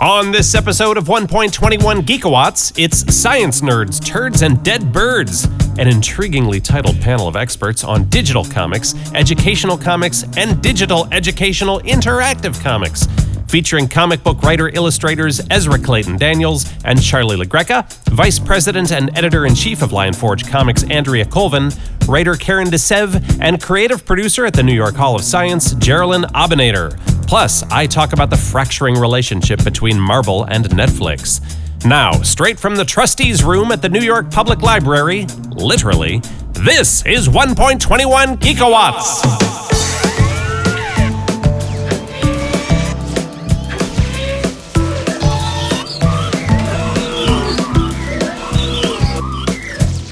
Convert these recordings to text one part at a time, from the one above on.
On this episode of 1.21 Geekawatts, it's Science Nerds, Turds, and Dead Birds, an intriguingly titled panel of experts on digital comics, educational comics, and digital educational interactive comics. Featuring comic book writer illustrators Ezra Claytan Daniels and Charlie LaGreca, Vice President and Editor in Chief of Lion Forge Comics Andrea Colvin, writer Karen De Seve, and creative producer at the New York Hall of Science, Geralyn Abinader. Plus, I talk about the fracturing relationship between Marvel and Netflix. Now, straight from the trustees' room at the New York Public Library, literally, this is 1.21 Geekawatts.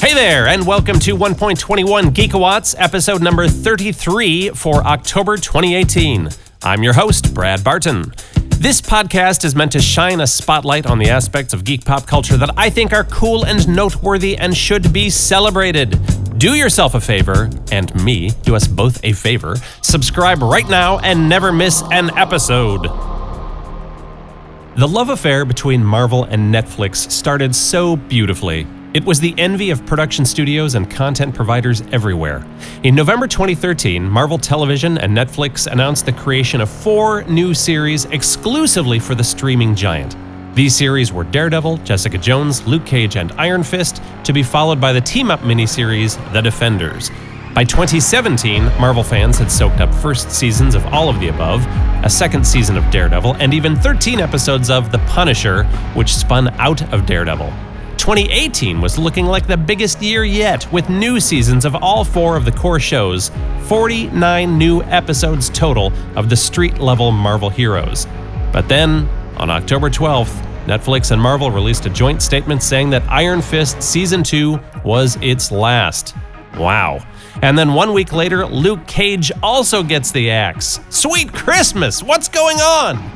Hey there, and welcome to 1.21 Geekawatts, episode number 33 for October 2018. I'm your host, Brad Barton. This podcast is meant to shine a spotlight on the aspects of geek pop culture that I think are cool and noteworthy and should be celebrated. Do yourself a favor, and me, do us both a favor, subscribe right now and never miss an episode. The love affair between Marvel and Netflix started so beautifully. It was the envy of production studios and content providers everywhere. In November 2013, Marvel Television and Netflix announced the creation of four new series exclusively for the streaming giant. These series were Daredevil, Jessica Jones, Luke Cage, and Iron Fist, to be followed by the team up miniseries The Defenders. By 2017, Marvel fans had soaked up first seasons of all of the above, a second season of Daredevil, and even 13 episodes of The Punisher, which spun out of Daredevil. 2018 was looking like the biggest year yet, with new seasons of all four of the core shows, 49 new episodes total of the street level Marvel heroes. But then, on October 12th, Netflix and Marvel released a joint statement saying that Iron Fist Season 2 was its last. Wow. And then one week later, Luke Cage also gets the axe. Sweet Christmas! What's going on?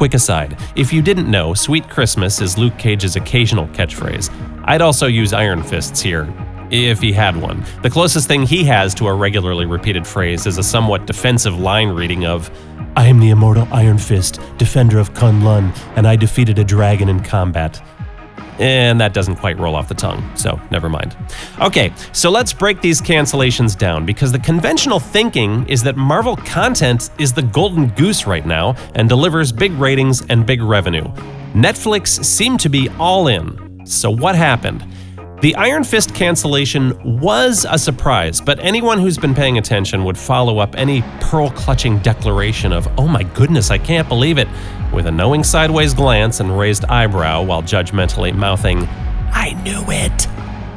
Quick aside if you didn't know, Sweet Christmas is Luke Cage's occasional catchphrase. I'd also use Iron Fists here, if he had one. The closest thing he has to a regularly repeated phrase is a somewhat defensive line reading of, I am the immortal Iron Fist, defender of Kun Lun, and I defeated a dragon in combat. And that doesn't quite roll off the tongue, so never mind. Okay, so let's break these cancellations down because the conventional thinking is that Marvel content is the golden goose right now and delivers big ratings and big revenue. Netflix seemed to be all in. So what happened? The Iron Fist cancellation was a surprise, but anyone who's been paying attention would follow up any pearl clutching declaration of, oh my goodness, I can't believe it, with a knowing sideways glance and raised eyebrow while judgmentally mouthing, I knew it.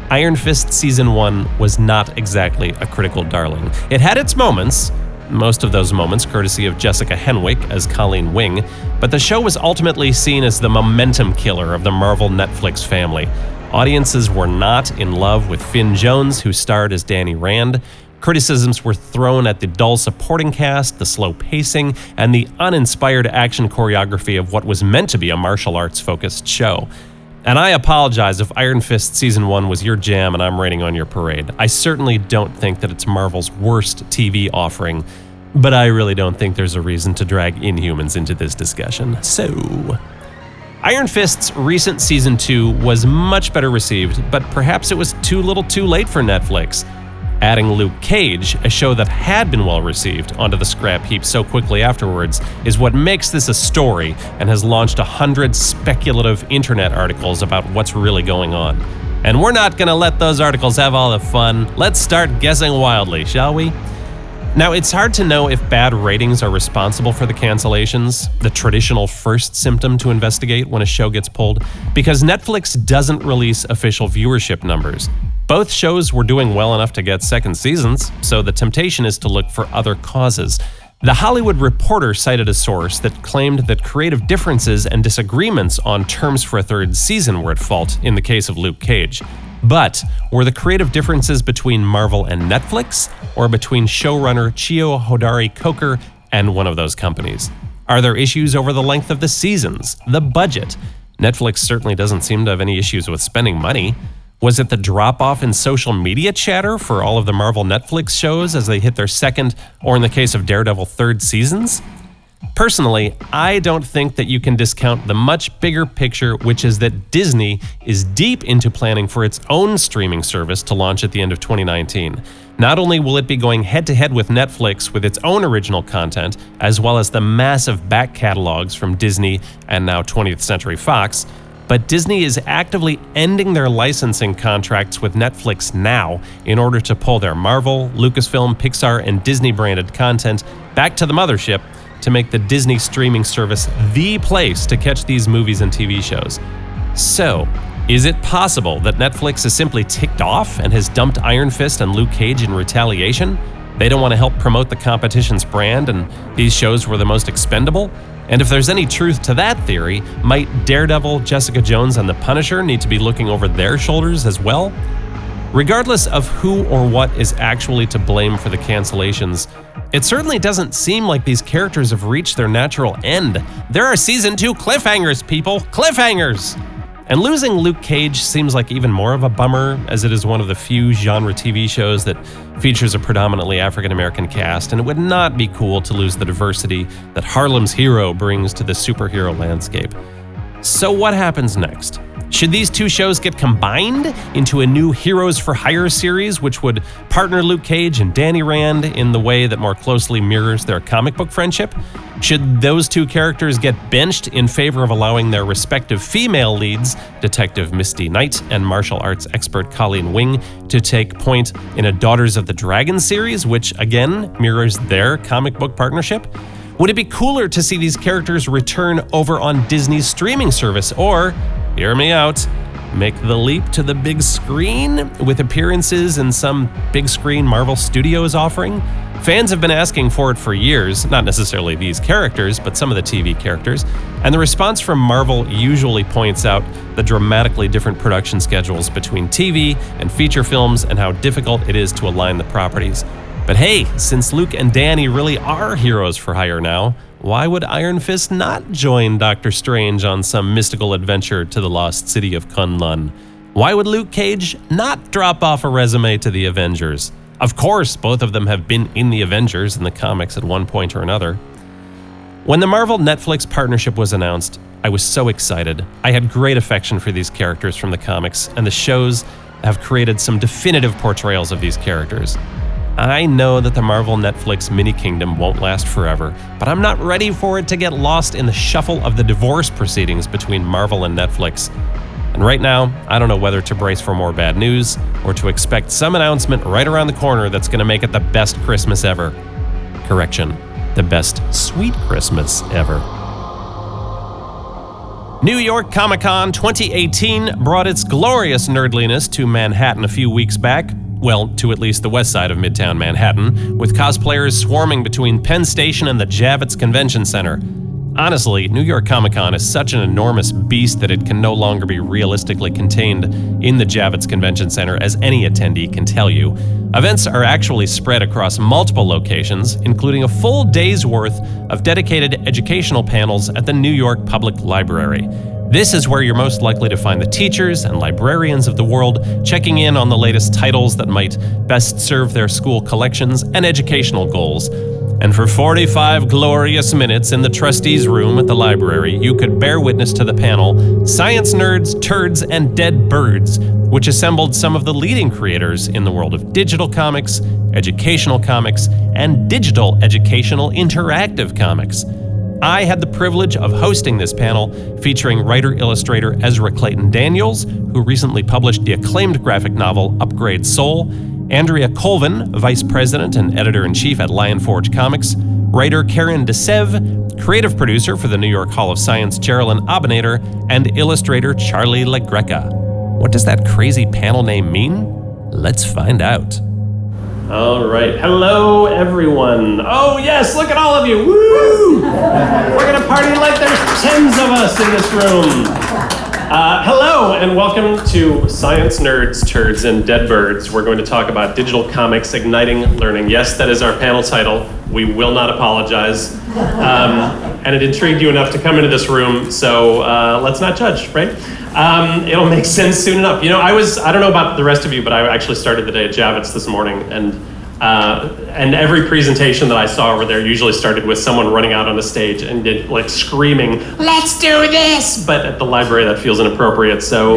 Iron Fist Season 1 was not exactly a critical darling. It had its moments, most of those moments courtesy of Jessica Henwick as Colleen Wing, but the show was ultimately seen as the momentum killer of the Marvel Netflix family. Audiences were not in love with Finn Jones, who starred as Danny Rand. Criticisms were thrown at the dull supporting cast, the slow pacing, and the uninspired action choreography of what was meant to be a martial arts focused show. And I apologize if Iron Fist Season 1 was your jam and I'm raining on your parade. I certainly don't think that it's Marvel's worst TV offering, but I really don't think there's a reason to drag Inhumans into this discussion. So. Iron Fist's recent season 2 was much better received, but perhaps it was too little too late for Netflix. Adding Luke Cage, a show that had been well received, onto the scrap heap so quickly afterwards is what makes this a story and has launched a hundred speculative internet articles about what's really going on. And we're not going to let those articles have all the fun. Let's start guessing wildly, shall we? Now, it's hard to know if bad ratings are responsible for the cancellations, the traditional first symptom to investigate when a show gets pulled, because Netflix doesn't release official viewership numbers. Both shows were doing well enough to get second seasons, so the temptation is to look for other causes. The Hollywood Reporter cited a source that claimed that creative differences and disagreements on terms for a third season were at fault in the case of Luke Cage. But were the creative differences between Marvel and Netflix, or between showrunner Cheo Hodari Coker and one of those companies? Are there issues over the length of the seasons, the budget? Netflix certainly doesn't seem to have any issues with spending money. Was it the drop off in social media chatter for all of the Marvel Netflix shows as they hit their second, or in the case of Daredevil, third seasons? Personally, I don't think that you can discount the much bigger picture, which is that Disney is deep into planning for its own streaming service to launch at the end of 2019. Not only will it be going head to head with Netflix with its own original content, as well as the massive back catalogs from Disney and now 20th Century Fox, but Disney is actively ending their licensing contracts with Netflix now in order to pull their Marvel, Lucasfilm, Pixar, and Disney branded content back to the mothership to make the Disney streaming service the place to catch these movies and TV shows. So, is it possible that Netflix is simply ticked off and has dumped Iron Fist and Luke Cage in retaliation? They don't want to help promote the competition's brand and these shows were the most expendable? And if there's any truth to that theory, might Daredevil, Jessica Jones, and The Punisher need to be looking over their shoulders as well? Regardless of who or what is actually to blame for the cancellations, it certainly doesn't seem like these characters have reached their natural end. There are season 2 cliffhangers, people! Cliffhangers! And losing Luke Cage seems like even more of a bummer, as it is one of the few genre TV shows that features a predominantly African American cast, and it would not be cool to lose the diversity that Harlem's hero brings to the superhero landscape. So, what happens next? Should these two shows get combined into a new Heroes for Hire series, which would partner Luke Cage and Danny Rand in the way that more closely mirrors their comic book friendship? Should those two characters get benched in favor of allowing their respective female leads, Detective Misty Knight and martial arts expert Colleen Wing, to take point in a Daughters of the Dragon series, which again mirrors their comic book partnership? Would it be cooler to see these characters return over on Disney's streaming service? Or, hear me out, make the leap to the big screen with appearances in some big screen Marvel Studios offering? Fans have been asking for it for years, not necessarily these characters, but some of the TV characters, and the response from Marvel usually points out the dramatically different production schedules between TV and feature films and how difficult it is to align the properties. But hey, since Luke and Danny really are heroes for hire now, why would Iron Fist not join Doctor Strange on some mystical adventure to the lost city of Kunlun? Why would Luke Cage not drop off a resume to the Avengers? Of course, both of them have been in the Avengers in the comics at one point or another. When the Marvel Netflix partnership was announced, I was so excited. I had great affection for these characters from the comics, and the shows have created some definitive portrayals of these characters. I know that the Marvel Netflix mini kingdom won't last forever, but I'm not ready for it to get lost in the shuffle of the divorce proceedings between Marvel and Netflix. And right now, I don't know whether to brace for more bad news or to expect some announcement right around the corner that's going to make it the best Christmas ever. Correction, the best sweet Christmas ever. New York Comic Con 2018 brought its glorious nerdliness to Manhattan a few weeks back, well, to at least the west side of Midtown Manhattan, with cosplayers swarming between Penn Station and the Javits Convention Center. Honestly, New York Comic Con is such an enormous beast that it can no longer be realistically contained in the Javits Convention Center, as any attendee can tell you. Events are actually spread across multiple locations, including a full day's worth of dedicated educational panels at the New York Public Library. This is where you're most likely to find the teachers and librarians of the world checking in on the latest titles that might best serve their school collections and educational goals. And for 45 glorious minutes in the trustees' room at the library, you could bear witness to the panel Science Nerds, Turds, and Dead Birds, which assembled some of the leading creators in the world of digital comics, educational comics, and digital educational interactive comics. I had the privilege of hosting this panel featuring writer illustrator Ezra Claytan Daniels, who recently published the acclaimed graphic novel Upgrade Soul, Andrea Colvin, vice president and editor in chief at Lion Forge Comics, writer Karen De Seve, creative producer for the New York Hall of Science Geralyn Abinader, and illustrator Charlie LaGreca. What does that crazy panel name mean? Let's find out. All right. Hello, everyone. Oh, yes, look at all of you. Woo! We're going to party like there's tens of us in this room. Uh, hello, and welcome to Science Nerds, Turds, and Dead Birds. We're going to talk about digital comics igniting learning. Yes, that is our panel title. We will not apologize. Um, and it intrigued you enough to come into this room, so uh, let's not judge, right? Um, it'll make sense soon enough. You know, I was, I don't know about the rest of you, but I actually started the day at Javits this morning, and Uh, and every presentation that I saw over there usually started with someone running out on the stage and did, like screaming, "Let's do this!" But at the library, that feels inappropriate. So,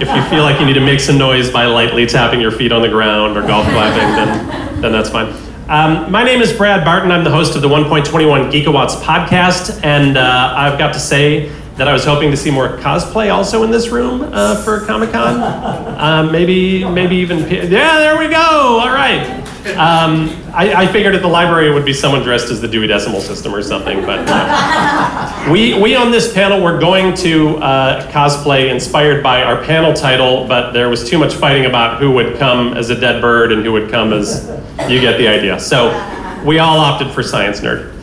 if you feel like you need to make some noise by lightly tapping your feet on the ground or golf clapping, then then that's fine. Um, my name is Brad Barton. I'm the host of the 1.21 Geekawatts podcast, and uh, I've got to say that I was hoping to see more cosplay also in this room uh, for Comic Con. Um, maybe, maybe even. Yeah, there we go. All right. Um, I, I, figured at the library it would be someone dressed as the Dewey Decimal System or something, but uh, we we on this panel were going to uh, cosplay inspired by our panel title, but there was too much fighting about who would come as a dead bird and who would come as. You get the idea. So we all opted for Science Nerd.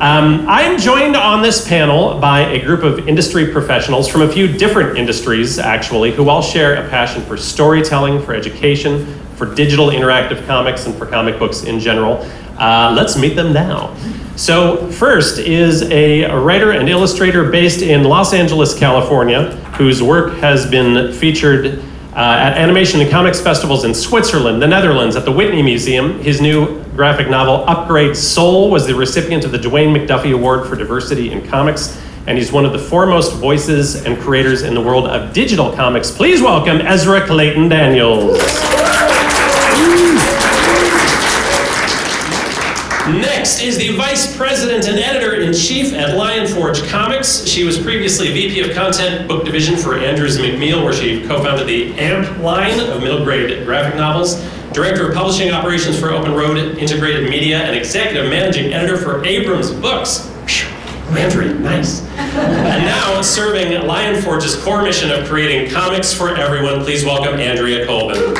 Um, I'm joined on this panel by a group of industry professionals from a few different industries, actually, who all share a passion for storytelling, for education, for digital interactive comics, and for comic books in general. Uh, let's meet them now. So, first is a writer and illustrator based in Los Angeles, California, whose work has been featured uh, at animation and comics festivals in Switzerland, the Netherlands, at the Whitney Museum. His new graphic novel, Upgrade Soul, was the recipient of the Dwayne McDuffie Award for Diversity in Comics, and he's one of the foremost voices and creators in the world of digital comics. Please welcome Ezra Claytan Daniels. Next is the Vice President and Editor in Chief at Lion Forge Comics. She was previously VP of Content Book Division for Andrews McMeel, where she co founded the AMP line of middle grade graphic novels. Director of Publishing Operations for Open Road Integrated Media, and Executive Managing Editor for Abrams Books. Andrea, nice. and now serving Lion Forge's core mission of creating comics for everyone, please welcome Andrea Colvin.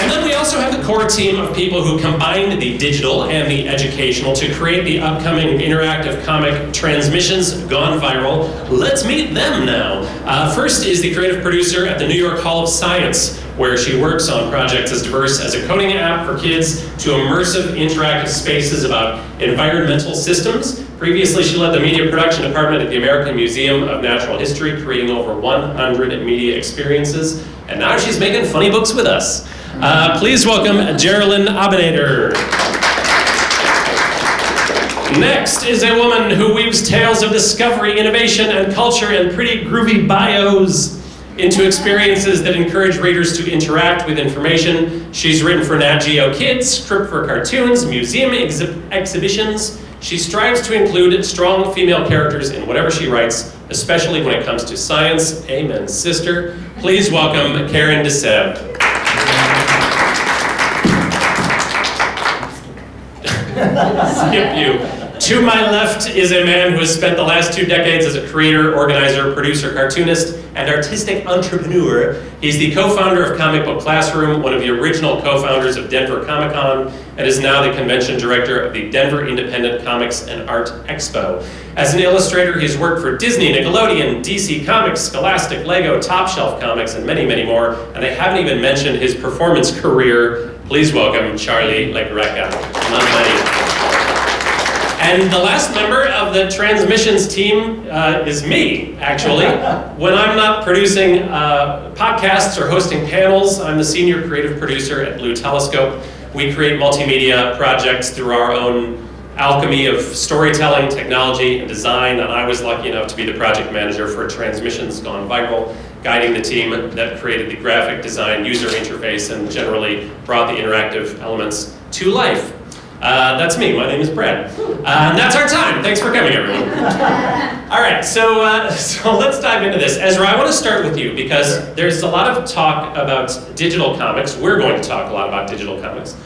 And then we also have the core team of people who combined the digital and the educational to create the upcoming interactive comic Transmissions Gone Viral. Let's meet them now. Uh, first is the creative producer at the New York Hall of Science, where she works on projects as diverse as a coding app for kids to immersive interactive spaces about environmental systems. Previously, she led the media production department at the American Museum of Natural History, creating over 100 media experiences. And now she's making funny books with us. Uh, please welcome Geralyn Abinader. Next is a woman who weaves tales of discovery, innovation, and culture and pretty groovy bios into experiences that encourage readers to interact with information. She's written for Nat Geo Kids, Script for Cartoons, museum exhibitions. She strives to include strong female characters in whatever she writes, especially when it comes to science. Amen, sister. Please welcome Karen De Seve. Skip you. To my left is a man who has spent the last two decades as a creator, organizer, producer, cartoonist, and artistic entrepreneur. He's the co founder of Comic Book Classroom, one of the original co founders of Denver Comic Con, and is now the convention director of the Denver Independent Comics and Art Expo. As an illustrator, he's worked for Disney, Nickelodeon, DC Comics, Scholastic, Lego, Top Shelf Comics, and many, many more. And I haven't even mentioned his performance career. Please welcome Charlie. Not many. And the last member of the transmissions team uh, is me, actually. when I'm not producing uh, podcasts or hosting panels, I'm the senior creative producer at Blue Telescope. We create multimedia projects through our own alchemy of storytelling, technology, and design. And I was lucky enough to be the project manager for Transmissions Gone Viral, guiding the team that created the graphic design user interface and generally brought the interactive elements to life. Uh, that's me. My name is Brad. Uh, and that's our time. Thanks for coming, everyone. All right, so, uh, so let's dive into this. Ezra, I want to start with you because there's a lot of talk about digital comics. We're going to talk a lot about digital comics.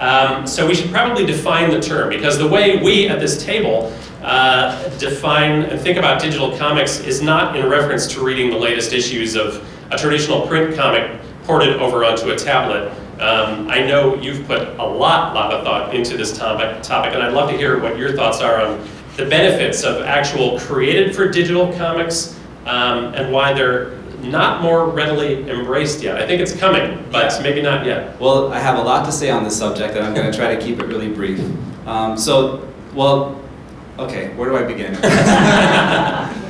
Um, so we should probably define the term because the way we at this table uh, define and think about digital comics is not in reference to reading the latest issues of a traditional print comic ported over onto a tablet. Um, I know you've put a lot, lot of thought into this topic, topic, and I'd love to hear what your thoughts are on the benefits of actual created for digital comics um, and why they're not more readily embraced yet. I think it's coming, but yeah. maybe not yet. Well, I have a lot to say on this subject, and I'm going to try to keep it really brief. Um, so, well, okay, where do I begin?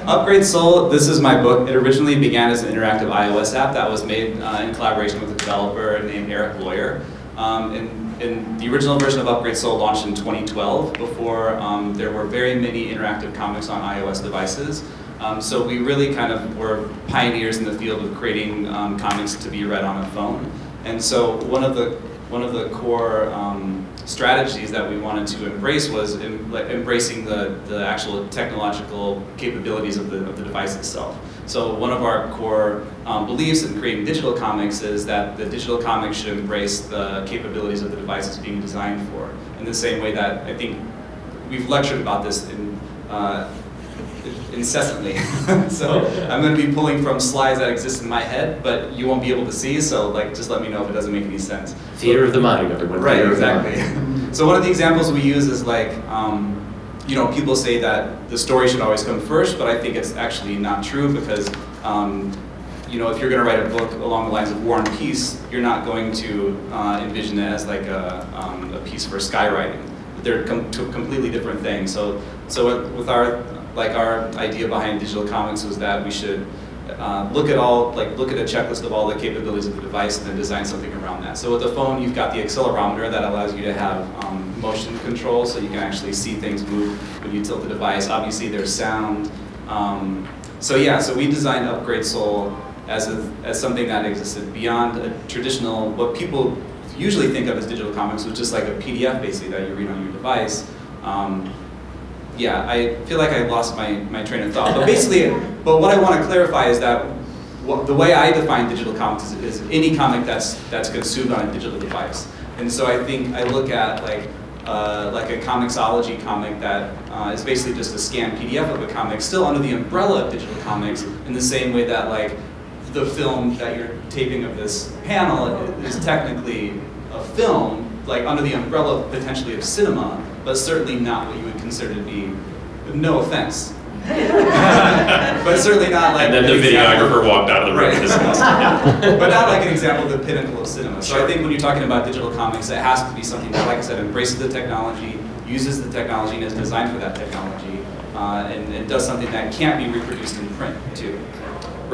Upgrade Soul, this is my book. It originally began as an interactive iOS app that was made uh, in collaboration with a developer named Eric Lawyer. Um, and, and the original version of Upgrade Soul launched in 2012 before um, there were very many interactive comics on iOS devices. Um, so we really kind of were pioneers in the field of creating um, comics to be read on a phone. And so one of the one of the core um, strategies that we wanted to embrace was em- like embracing the, the actual technological capabilities of the, of the device itself. So one of our core um, beliefs in creating digital comics is that the digital comics should embrace the capabilities of the device it's being designed for. In the same way that I think we've lectured about this in uh, incessantly. so I'm going to be pulling from slides that exist in my head, but you won't be able to see. So like, just let me know if it doesn't make any sense. Theater of the mind, everyone. Right, Theater exactly. so one of the examples we use is like, um, you know, people say that the story should always come first, but I think it's actually not true because, um, you know, if you're going to write a book along the lines of War and Peace, you're not going to uh, envision it as like a, um, a piece for skywriting. They're com- completely different things. So, so with- with our like our idea behind digital comics was that we should uh, look at all, like look at a checklist of all the capabilities of the device and then design something around that. So with the phone, you've got the accelerometer that allows you to have um, motion control, so you can actually see things move when you tilt the device. Obviously, there's sound. Um, so yeah, so we designed Upgrade Soul as a, as something that existed beyond a traditional what people usually think of as digital comics, which is like a PDF basically that you read on your device. Um, yeah, I feel like I lost my, my train of thought. But basically, but what I want to clarify is that what, the way I define digital comics is, is any comic that's that's consumed on a digital device. And so I think I look at like uh, like a ComiXology comic that uh, is basically just a scanned PDF of a comic, still under the umbrella of digital comics, in the same way that like the film that you're taping of this panel is technically a film, like under the umbrella potentially of cinema, but certainly not what you would consider to be, no offense. but certainly not like And then the an example- videographer walked out of the room Right. Yeah. but not like an example of the pinnacle of cinema. So I think when you're talking about digital comics, it has to be something that, like I said, embraces the technology, uses the technology, and is designed for that technology, uh, and, and does something that can't be reproduced in print too.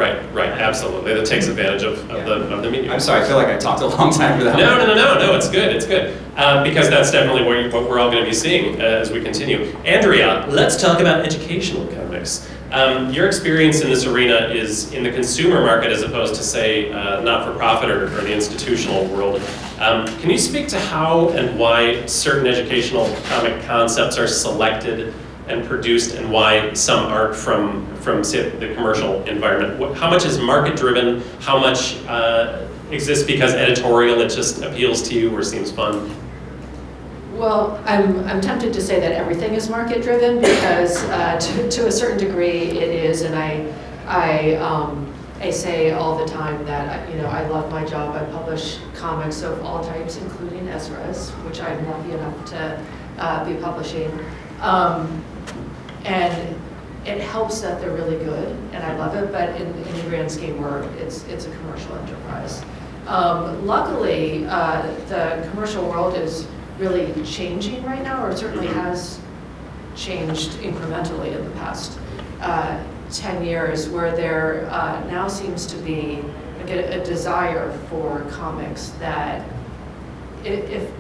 Right, right, absolutely. That takes advantage of, of the of the medium. I'm sorry, I feel like I talked a long time for that. No, no, no, no, no. It's good. It's good um, because that's definitely what, you, what we're all going to be seeing uh, as we continue. Andrea, let's talk about educational comics. Um, your experience in this arena is in the consumer market as opposed to, say, uh, not-for-profit or, or the institutional world. Um, can you speak to how and why certain educational comic concepts are selected and produced, and why some aren't from from say, the commercial environment? How much is market-driven? How much uh, exists because editorial it just appeals to you or seems fun? Well, I'm, I'm tempted to say that everything is market-driven because uh, to, to a certain degree it is, and I, I, um, I say all the time that, you know, I love my job. I publish comics of all types, including Ezra's, which I'm lucky enough to uh, be publishing. Um, and it helps that they're really good, and I love it, but in, in the grand scheme, we're, it's, it's a commercial enterprise. Um, luckily, uh, the commercial world is really changing right now, or certainly has changed incrementally in the past uh, 10 years, where there uh, now seems to be like a, a desire for comics that i- if,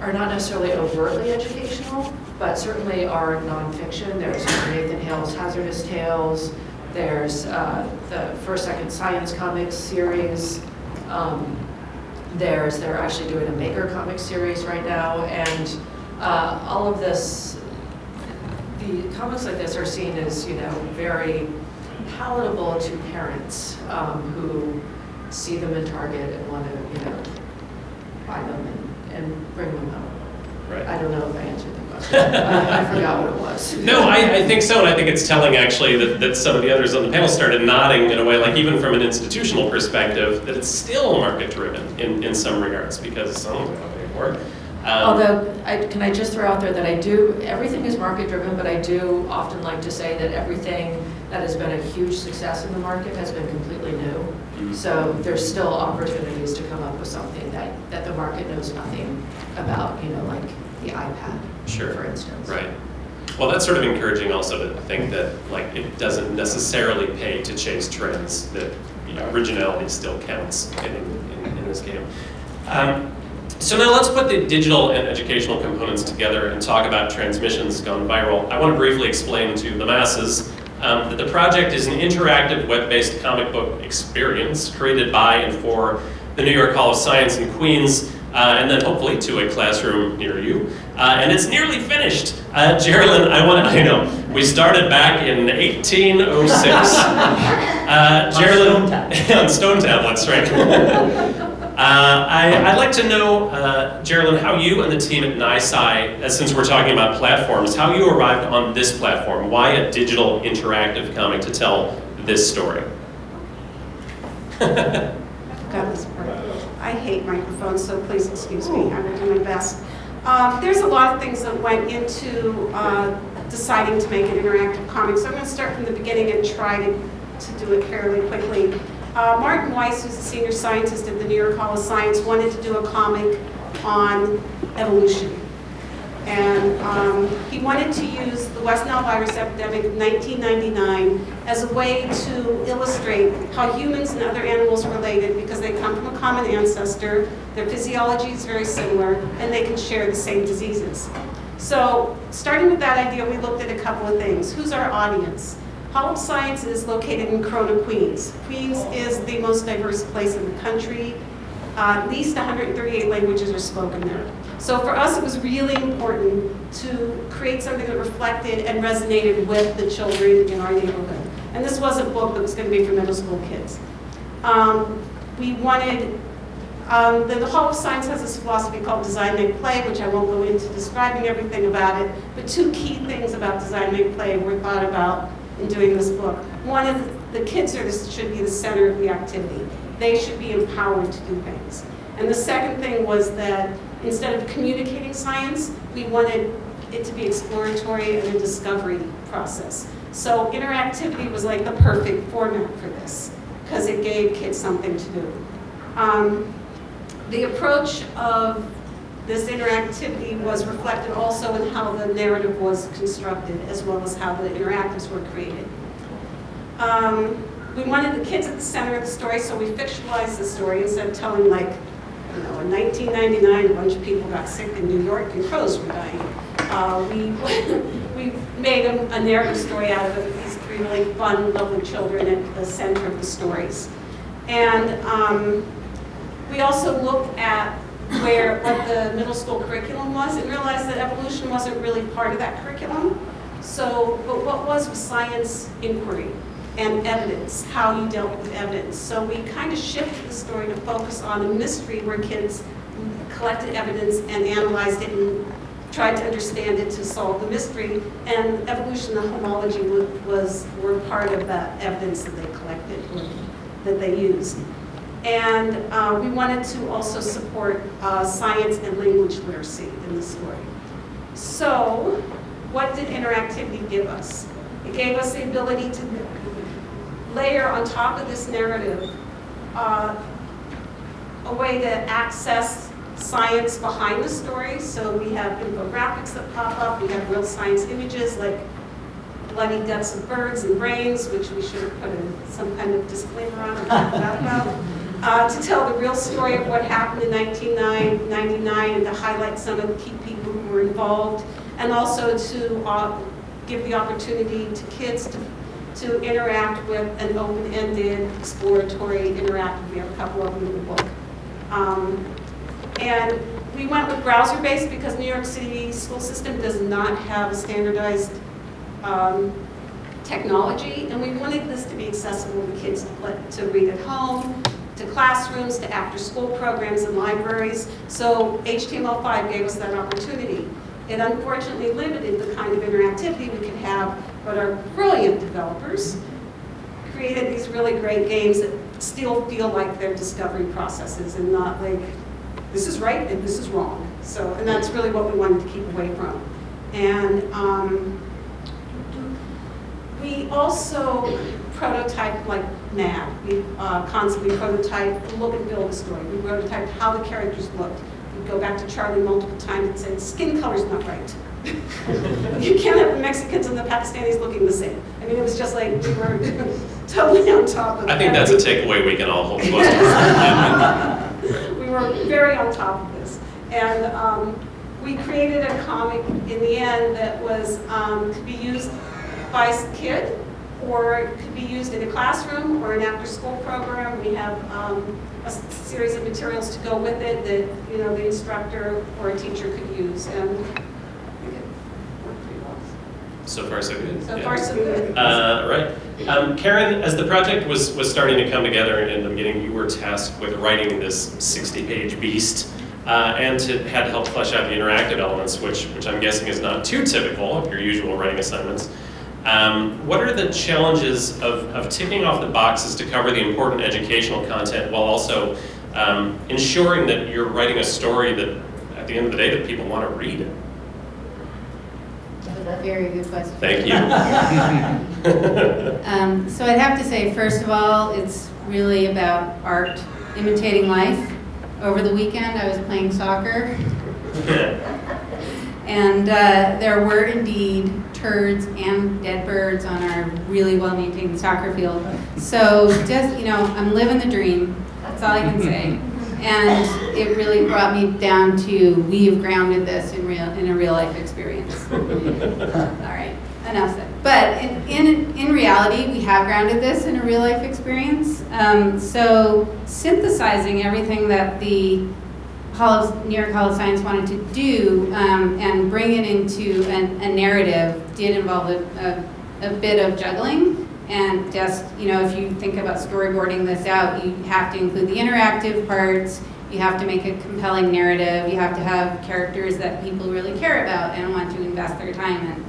are not necessarily overtly educational, but certainly are nonfiction. There's Nathan Hale's Hazardous Tales, there's uh, the First Second Science Comics series, um, there's, they're actually doing a Maker Comics series right now, and uh, all of this, the comics like this are seen as, you know, very palatable to parents um, who see them in Target and want to, you know, buy them and, and bring them home. Right. I don't know if I answered question. I forgot what it was. No, I, I think so, and I think it's telling actually that, that some of the others on the panel started nodding in a way, like even from an institutional perspective, that it's still market driven in, in some regards because someone's got to pay for it. Um, Although, I, can I just throw out there that I do, everything is market driven, but I do often like to say that everything that has been a huge success in the market has been completely new. So there's still opportunities to come up with something that, that the market knows nothing about, you know, like the iPad, Sure. for instance. Right. Well, that's sort of encouraging also to think that like it doesn't necessarily pay to chase trends. That you know, originality still counts in, in, in this game. Um, so now let's put the digital and educational components together and talk about transmissions gone viral. I want to briefly explain to the masses um, that the project is an interactive web-based comic book experience created by and for the New York Hall of Science in Queens, uh, and then hopefully to a classroom near you. Uh, and it's nearly finished. Uh, Geralyn, I want to, I know, we started back in 1806. Uh, Geralyn, on stone tablets, right? Uh, I, would like to know, uh, Geralyn, how you and the team at NYSCI, uh, since we're talking about platforms, how you arrived on this platform. Why a digital interactive comic to tell this story? I forgot this part. I hate microphones, so please excuse me. I will do my best. Um, there's a lot of things that went into uh, deciding to make an interactive comic, so I'm going to start from the beginning and try to, to do it fairly quickly. Uh, Martin Weiss, who's a senior scientist at the New York Hall of Science, wanted to do a comic on evolution. And um, he wanted to use the West Nile virus epidemic of 1999 as a way to illustrate how humans and other animals are related because they come from a common ancestor, their physiology is very similar, and they can share the same diseases. So starting with that idea, we looked at a couple of things. Who's our audience? Hall Science is located in Corona, Queens. Queens is the most diverse place in the country. At least 138 languages are spoken there. So for us, it was really important to create something that reflected and resonated with the children in our neighborhood. And this was a book that was going to be for middle school kids. Um, we wanted, um, the, the Hall of Science has this philosophy called design, make, play, which I won't go into describing everything about it, but two key things about design, make, play were thought about in doing this book. One is the kids are should be the center of the activity. They should be empowered to do things. And the second thing was that instead of communicating science, we wanted it to be exploratory and a discovery process. So interactivity was like the perfect format for this because it gave kids something to do. Um, the approach of this interactivity was reflected also in how the narrative was constructed, as well as how the interactives were created. Um, we wanted the kids at the center of the story, so we fictionalized the story instead of telling like, you know, in 1999, a bunch of people got sick in New York and crows were dying. Uh, we, we made a, a narrative story out of it with these three really fun, lovely children at the center of the stories. And um, we also looked at where what the middle school curriculum was and realized that evolution wasn't really part of that curriculum. So, but what was was science inquiry and evidence, how you dealt with evidence. So we kind of shifted the story to focus on a mystery where kids collected evidence and analyzed it and tried to understand it to solve the mystery. And evolution and homology was, were part of that evidence that they collected, or that they used. And uh, we wanted to also support uh, science and language literacy in the story. So what did interactivity give us? It gave us the ability to layer on top of this narrative uh, a way to access science behind the story. So we have infographics that pop up, we have real science images like bloody guts of birds and brains, which we should have put in some kind of disclaimer on or talked about uh, to tell the real story of what happened in 1999 and to highlight some of the key people who were involved, and also to uh, give the opportunity to kids to, to interact with an open-ended, exploratory, interactive, we have a couple of them in the book. Um, and we went with browser-based because New York City school system does not have a standardized um, technology, and we wanted this to be accessible to kids to, to read at home, to classrooms, to after-school programs and libraries. So HTML5 gave us that opportunity. It unfortunately limited the kind of interactivity we could have, but our brilliant developers created these really great games that still feel like they're discovery processes and not like, this is right and this is wrong. So, and that's really what we wanted to keep away from. And um, we also prototype like mad. We uh, constantly prototype, look and build a story. We prototyped how the characters looked. We would go back to Charlie multiple times and say, skin color's not right. You can't have the Mexicans and the Pakistanis looking the same. I mean, it was just like, we were totally on top of. I think that's a takeaway we can all hold close to. We were very on top of this. And um, we created a comic in the end that was, um, could be used by a kid, or could be used in a classroom or an after-school program. We have um, a series of materials to go with it that, you know, the instructor or a teacher could use. And I think it worked pretty well. So far, so good. So Yeah. far, so good. Uh, right. Um, Karen, as the project was, was starting to come together in the beginning, you were tasked with writing this 60-page beast uh, and to, had to help flesh out the interactive elements, which, which I'm guessing is not too typical of your usual writing assignments. Um, what are the challenges of, of ticking off the boxes to cover the important educational content while also um, ensuring that you're writing a story that, at the end of the day, that people want to read? Was a very good question. Thank you. Um, so I'd have to say, first of all, it's really about art imitating life. Over the weekend, I was playing soccer, and uh, there were indeed turds and dead birds on our really well-maintained soccer field. So just, you know, I'm living the dream, that's all I can say. And it really brought me down to, we have grounded this in real, in a real-life experience. All right, enough said. But in, in, in reality, we have grounded this in a real life experience. Um, so synthesizing everything that the Hall of, New York Hall of Science wanted to do um, and bring it into an, a narrative did involve a, a, a bit of juggling. And just, you know, if you think about storyboarding this out, you have to include the interactive parts, you have to make a compelling narrative, you have to have characters that people really care about and want to invest their time in.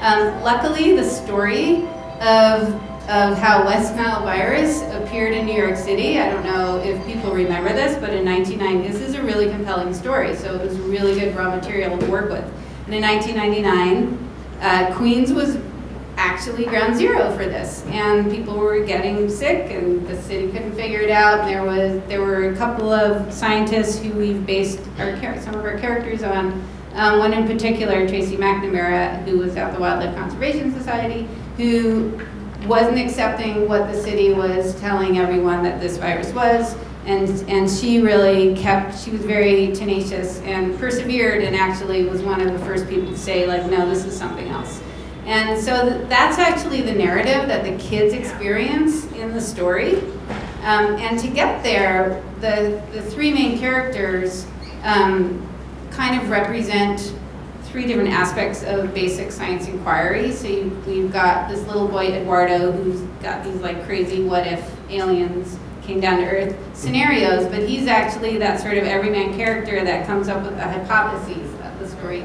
Um, luckily, the story of, of how West Nile virus appeared in New York City, I don't know if people remember this, but in 1990, this is a really compelling story, so it was really good raw material to work with. And in 1999, uh, Queens was actually ground zero for this, and people were getting sick, and the city couldn't figure it out. And there was there were a couple of scientists who we've based our some of our characters on. Um, one in particular, Tracy McNamara, who was at the Wildlife Conservation Society, who wasn't accepting what the city was telling everyone that this virus was. And, and she really kept, she was very tenacious and persevered and actually was one of the first people to say like, no, this is something else. And so th- that's actually the narrative that the kids experience in the story. Um, and to get there, the, the three main characters um, kind of represent three different aspects of basic science inquiry. So you, you've got this little boy, Eduardo, who's got these like crazy what if aliens came down to Earth scenarios, but he's actually that sort of everyman character that comes up with the hypotheses that the story,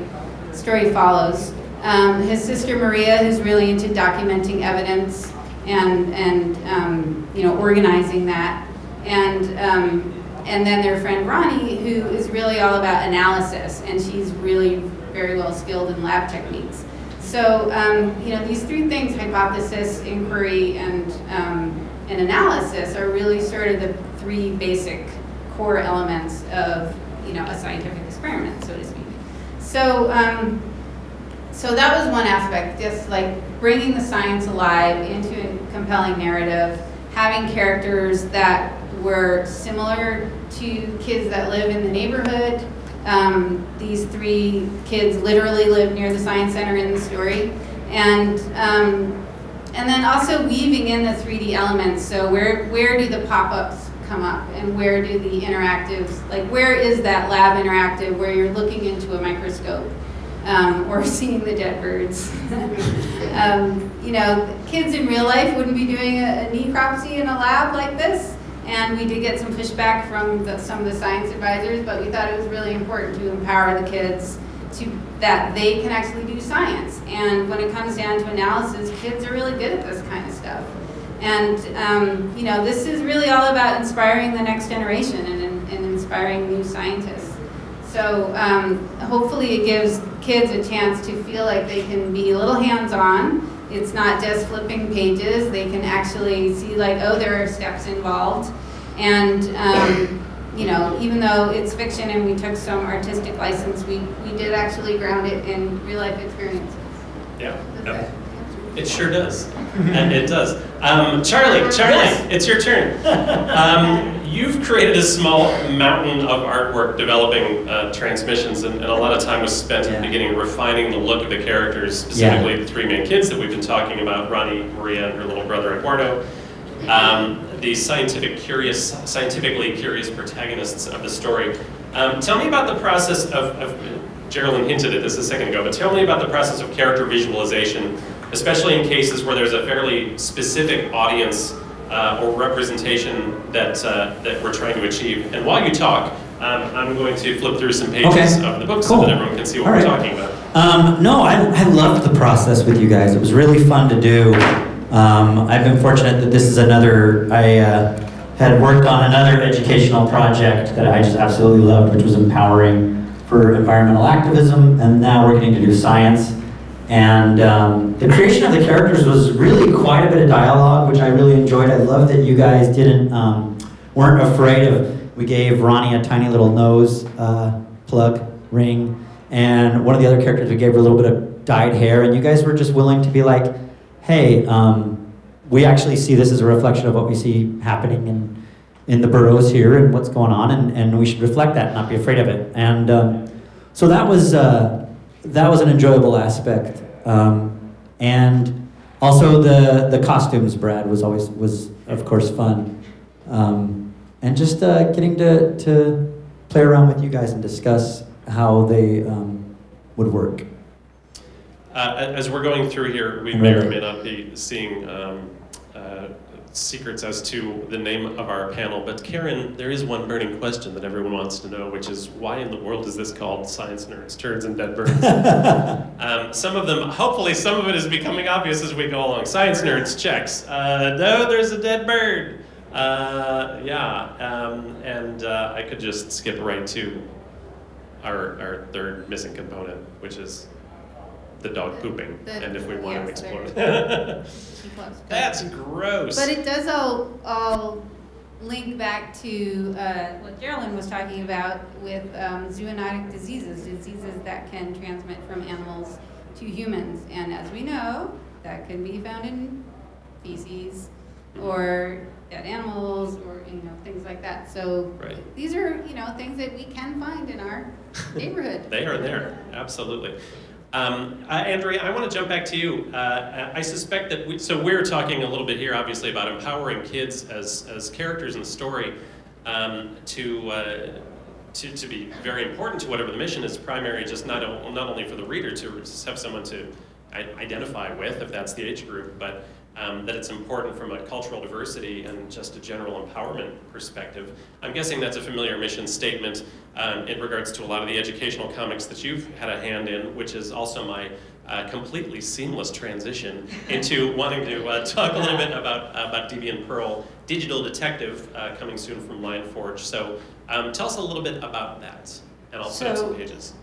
story follows. Um, his sister Maria, who's really into documenting evidence and, and um, you know, organizing that. And, um, and then their friend Ronnie, who is really all about analysis, and she's really very well skilled in lab techniques. So, um, you know, these three things, hypothesis, inquiry, and, um, and analysis, are really sort of the three basic core elements of, you know, a scientific experiment, so to speak. So, um, so that was one aspect, just like bringing the science alive into a compelling narrative, having characters that were similar to kids that live in the neighborhood. Um, these three kids literally live near the science center in the story, and um, and then also weaving in the 3D elements. So where where do the pop-ups come up, and where do the interactives like where is that lab interactive where you're looking into a microscope? Um, or seeing the dead birds. um, you know, kids in real life wouldn't be doing a, a necropsy in a lab like this. And we did get some pushback from the, some of the science advisors, but we thought it was really important to empower the kids to that they can actually do science. And when it comes down to analysis, kids are really good at this kind of stuff. And um, you know, this is really all about inspiring the next generation and, and inspiring new scientists. So um, hopefully it gives kids a chance to feel like they can be a little hands-on. It's not just flipping pages. They can actually see like, oh, there are steps involved. And, um, you know, even though it's fiction and we took some artistic license, we, we did actually ground it in real life experiences. Yeah. That- It sure does. And it does. Um, Charlie, Charlie, it's your turn. Um, you've created a small mountain of artwork developing uh, transmissions, and, and a lot of time was spent in the beginning refining the look of the characters, specifically the three main kids that we've been talking about Ronnie, Maria, and her little brother Eduardo. Um, the scientific curious, scientifically curious protagonists of the story. Um, tell me about the process of, of Geralyn hinted at this a second ago, but tell me about the process of character visualization, especially in cases where there's a fairly specific audience uh, or representation that, uh, that we're trying to achieve. And while you talk, um, I'm going to flip through some pages Okay. of the book so that everyone can see what All we're right. talking about. Um, no, I, I loved the process with you guys. It was really fun to do. Um, I've been fortunate that this is another, I uh, had worked on another educational project that I just absolutely loved, which was empowering for environmental activism, and now we're getting to do science. And um, the creation of the characters was really quite a bit of dialogue, which I really enjoyed. I love that you guys didn't, um, weren't afraid of, we gave Ronnie a tiny little nose uh, plug ring, and one of the other characters we gave her a little bit of dyed hair, and you guys were just willing to be like, hey, um, we actually see this as a reflection of what we see happening in, in the boroughs here and what's going on, and, and we should reflect that not be afraid of it. And um, so that was, uh, that was an enjoyable aspect. Um, and also the, the costumes, Brad, was always, was of course fun. Um, and just uh, getting to, to play around with you guys and discuss how they um, would work. Uh, as we're going through here, we may or may not be seeing um, uh, secrets as to the name of our panel. But Karen, there is one burning question that everyone wants to know, which is why in the world is this called Science Nerds, Turds, and Dead Birds? um, some of them, hopefully, some of it is becoming obvious as we go along. Science Nerds checks. Uh, no, there's a dead bird. Uh, yeah, um, and uh, I could just skip right to our, our third missing component, which is the dog pooping, The- and if we want to yes, explore it. That's gross. But it does all, all link back to uh, what Geralyn was talking about with um, zoonotic diseases, diseases that can transmit from animals to humans. And as we know, that can be found in feces or dead animals or, you know, things like that. So Right. these are, you know, things that we can find in our neighborhood. They are there, absolutely. Um, uh, Andrea, I want to jump back to you. Uh, I suspect that we, so we're talking a little bit here, obviously, about empowering kids as, as characters in the story um, to, uh, to, to be very important to whatever the mission is primary, just not, not only for the reader to have someone to identify with, if that's the age group, but um, that it's important from a cultural diversity and just a general empowerment perspective. I'm guessing that's a familiar mission statement um, in regards to a lot of the educational comics that you've had a hand in, which is also my uh, completely seamless transition into wanting to uh, talk a little bit about, about Debian Perl Digital Detective uh, coming soon from Lion Forge. So um, tell us a little bit about that, and I'll put up some So- pages.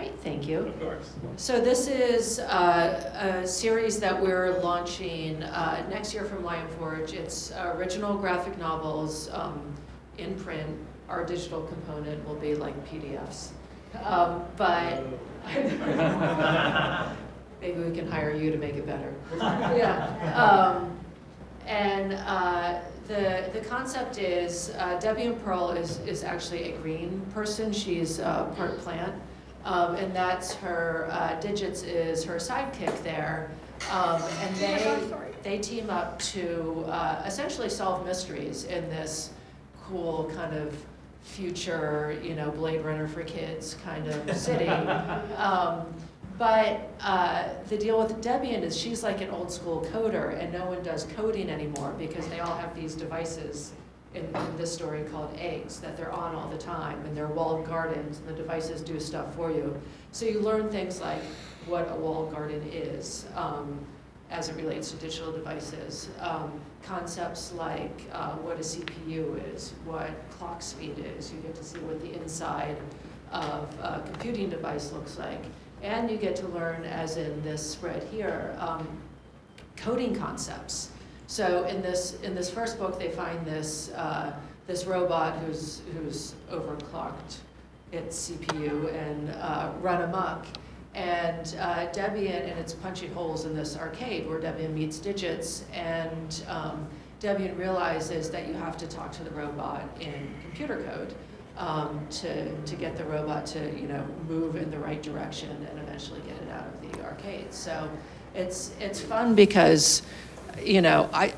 Great, thank you. Of course. So this is uh, a series that we're launching uh, next year from Lion Forge. It's original graphic novels um, in print. Our digital component will be like PDFs. Um, But maybe we can hire you to make it better. Yeah. Um, And uh, the, the concept is, uh, Debian Perl is, is actually a green person. She's uh, part plant. Um, and that's her, uh, Digits is her sidekick there. Um, and they, they team up to uh, essentially solve mysteries in this cool kind of future, you know, Blade Runner for kids kind of city. Um, but uh, the deal with Debian is she's like an old school coder, and no one does coding anymore because they all have these devices in, in this story called eggs that they're on all the time, and they're walled gardens, and the devices do stuff for you. So you learn things like what a walled garden is um, as it relates to digital devices. Um, concepts like uh, what a CPU is, what clock speed is. You get to see what the inside of a computing device looks like. And you get to learn, as in this spread here, um, coding concepts. So in this, in this first book, they find this, uh, this robot who's, who's overclocked its CPU and uh, run amok. And uh, Debian, and it's punching holes in this arcade where Debian meets digits, and um, Debian realizes that you have to talk to the robot in computer code um, to, to get the robot to, you know, move in the right direction and eventually get it out of the arcade. So it's, it's fun because, you know, I,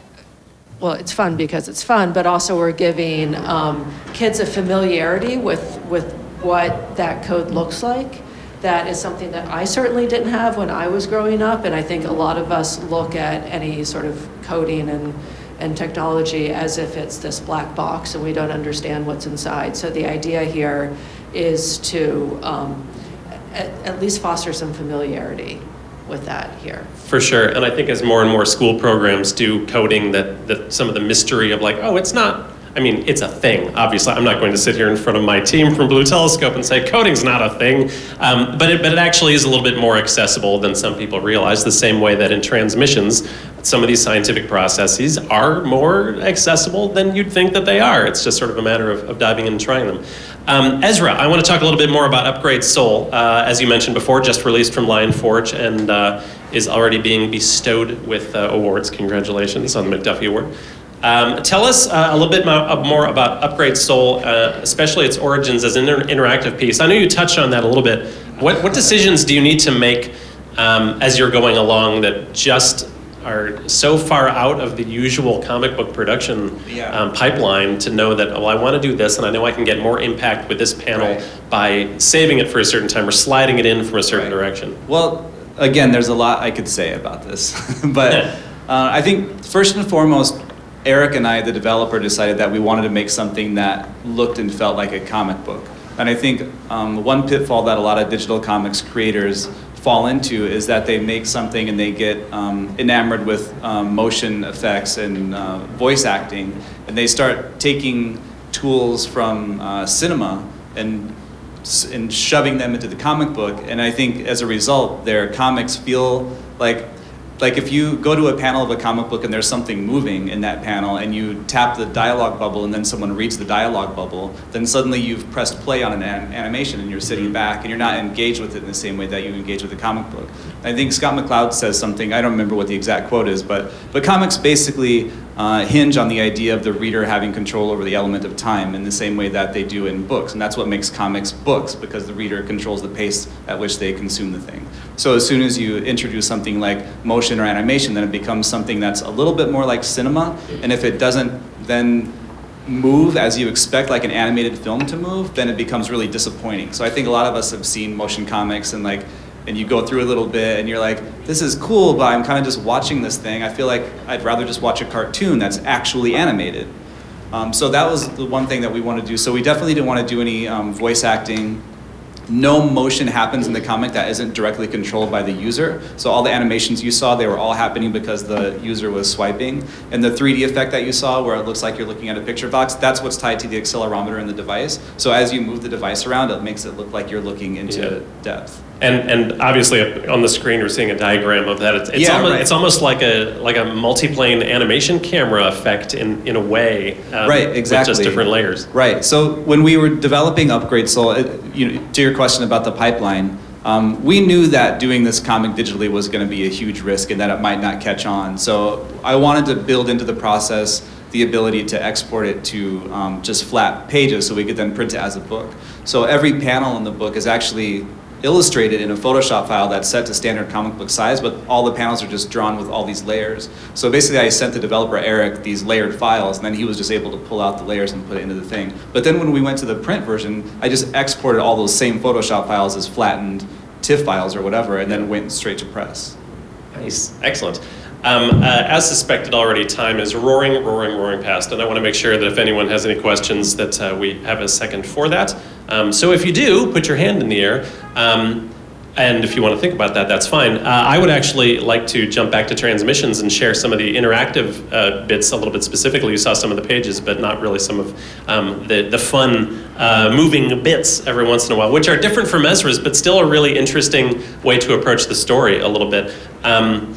well, it's fun because it's fun, but also we're giving um, kids a familiarity with, with what that code looks like. That is something that I certainly didn't have when I was growing up, and I think a lot of us look at any sort of coding and, and technology as if it's this black box and we don't understand what's inside. So the idea here is to um, at, at least foster some familiarity with that here. For sure, and I think as more and more school programs do coding, that, that some of the mystery of like, oh, it's not, I mean, it's a thing. Obviously, I'm not going to sit here in front of my team from Blue Telescope and say coding's not a thing, um, but, it, but it actually is a little bit more accessible than some people realize, the same way that in transmissions, some of these scientific processes are more accessible than you'd think that they are. It's just sort of a matter of, of diving in and trying them. Um, Ezra, I want to talk a little bit more about Upgrade Soul. Uh, as you mentioned before, just released from Lion Forge and uh, is already being bestowed with uh, awards. Congratulations on the McDuffie Award. Um, tell us uh, a little bit uh, more about Upgrade Soul, uh, especially its origins as an inter- interactive piece. I know you touched on that a little bit. What, what decisions do you need to make um, as you're going along that just are so far out of the usual comic book production Yeah. um, pipeline to know that, oh, I want to do this and I know I can get more impact with this panel Right. by saving it for a certain time or sliding it in from a certain Right. direction? Well, again, there's a lot I could say about this, but uh, I think first and foremost, Eric and I, the developer, decided that we wanted to make something that looked and felt like a comic book. And I think um, one pitfall that a lot of digital comics creators fall into is that they make something and they get um, enamored with um, motion effects and uh, voice acting, and they start taking tools from uh, cinema and and shoving them into the comic book. And I think as a result, their comics feel like like if you go to a panel of a comic book and there's something moving in that panel and you tap the dialogue bubble and then someone reads the dialogue bubble, then suddenly you've pressed play on an anim- animation and you're sitting back and you're not engaged with it in the same way that you engage with a comic book. I think Scott McCloud says something, I don't remember what the exact quote is, but, but comics basically uh, hinge on the idea of the reader having control over the element of time in the same way that they do in books. And that's what makes comics books, because the reader controls the pace at which they consume the thing. So as soon as you introduce something like motion or animation, then it becomes something that's a little bit more like cinema. And if it doesn't then move as you expect like an animated film to move, then it becomes really disappointing. So I think a lot of us have seen motion comics and like and you go through a little bit and you're like, this is cool, but I'm kind of just watching this thing. I feel like I'd rather just watch a cartoon that's actually animated. Um, so that was the one thing that we wanted to do. So we definitely didn't want to do any um, voice acting. No motion happens in the comic that isn't directly controlled by the user. So all the animations you saw, they were all happening because the user was swiping. And the 3D effect that you saw, where it looks like you're looking at a picture box, that's what's tied to the accelerometer in the device. So as you move the device around, it makes it look like you're looking into Yeah. depth. And, and obviously on the screen we're seeing a diagram of that. It's, it's, Yeah, almost, right. it's almost like a like a multiplane animation camera effect in, in a way. um, Right, With exactly. just different layers. Right. So when we were developing Upgrade Soul, it, you know, to your question about the pipeline, um, we knew that doing this comic digitally was going to be a huge risk and that it might not catch on. So I wanted to build into the process the ability to export it to um, just flat pages so we could then print it as a book. So every panel in the book is actually illustrated in a Photoshop file that's set to standard comic book size, but all the panels are just drawn with all these layers. So basically, I sent the developer Eric these layered files, and then he was just able to pull out the layers and put it into the thing. But then when we went to the print version, I just exported all those same Photoshop files as flattened TIFF files or whatever, and then went straight to press. Nice, excellent. Um, uh, as suspected already, time is roaring, roaring, roaring past, and I want to make sure that if anyone has any questions, that uh, we have a second for that. Um, so if you do, put your hand in the air. Um, and if you want to think about that, that's fine. Uh, I would actually like to jump back to transmissions and share some of the interactive uh, bits a little bit specifically. You saw some of the pages, but not really some of um, the, the fun uh, moving bits every once in a while, which are different from Ezra's, but still a really interesting way to approach the story a little bit. Um,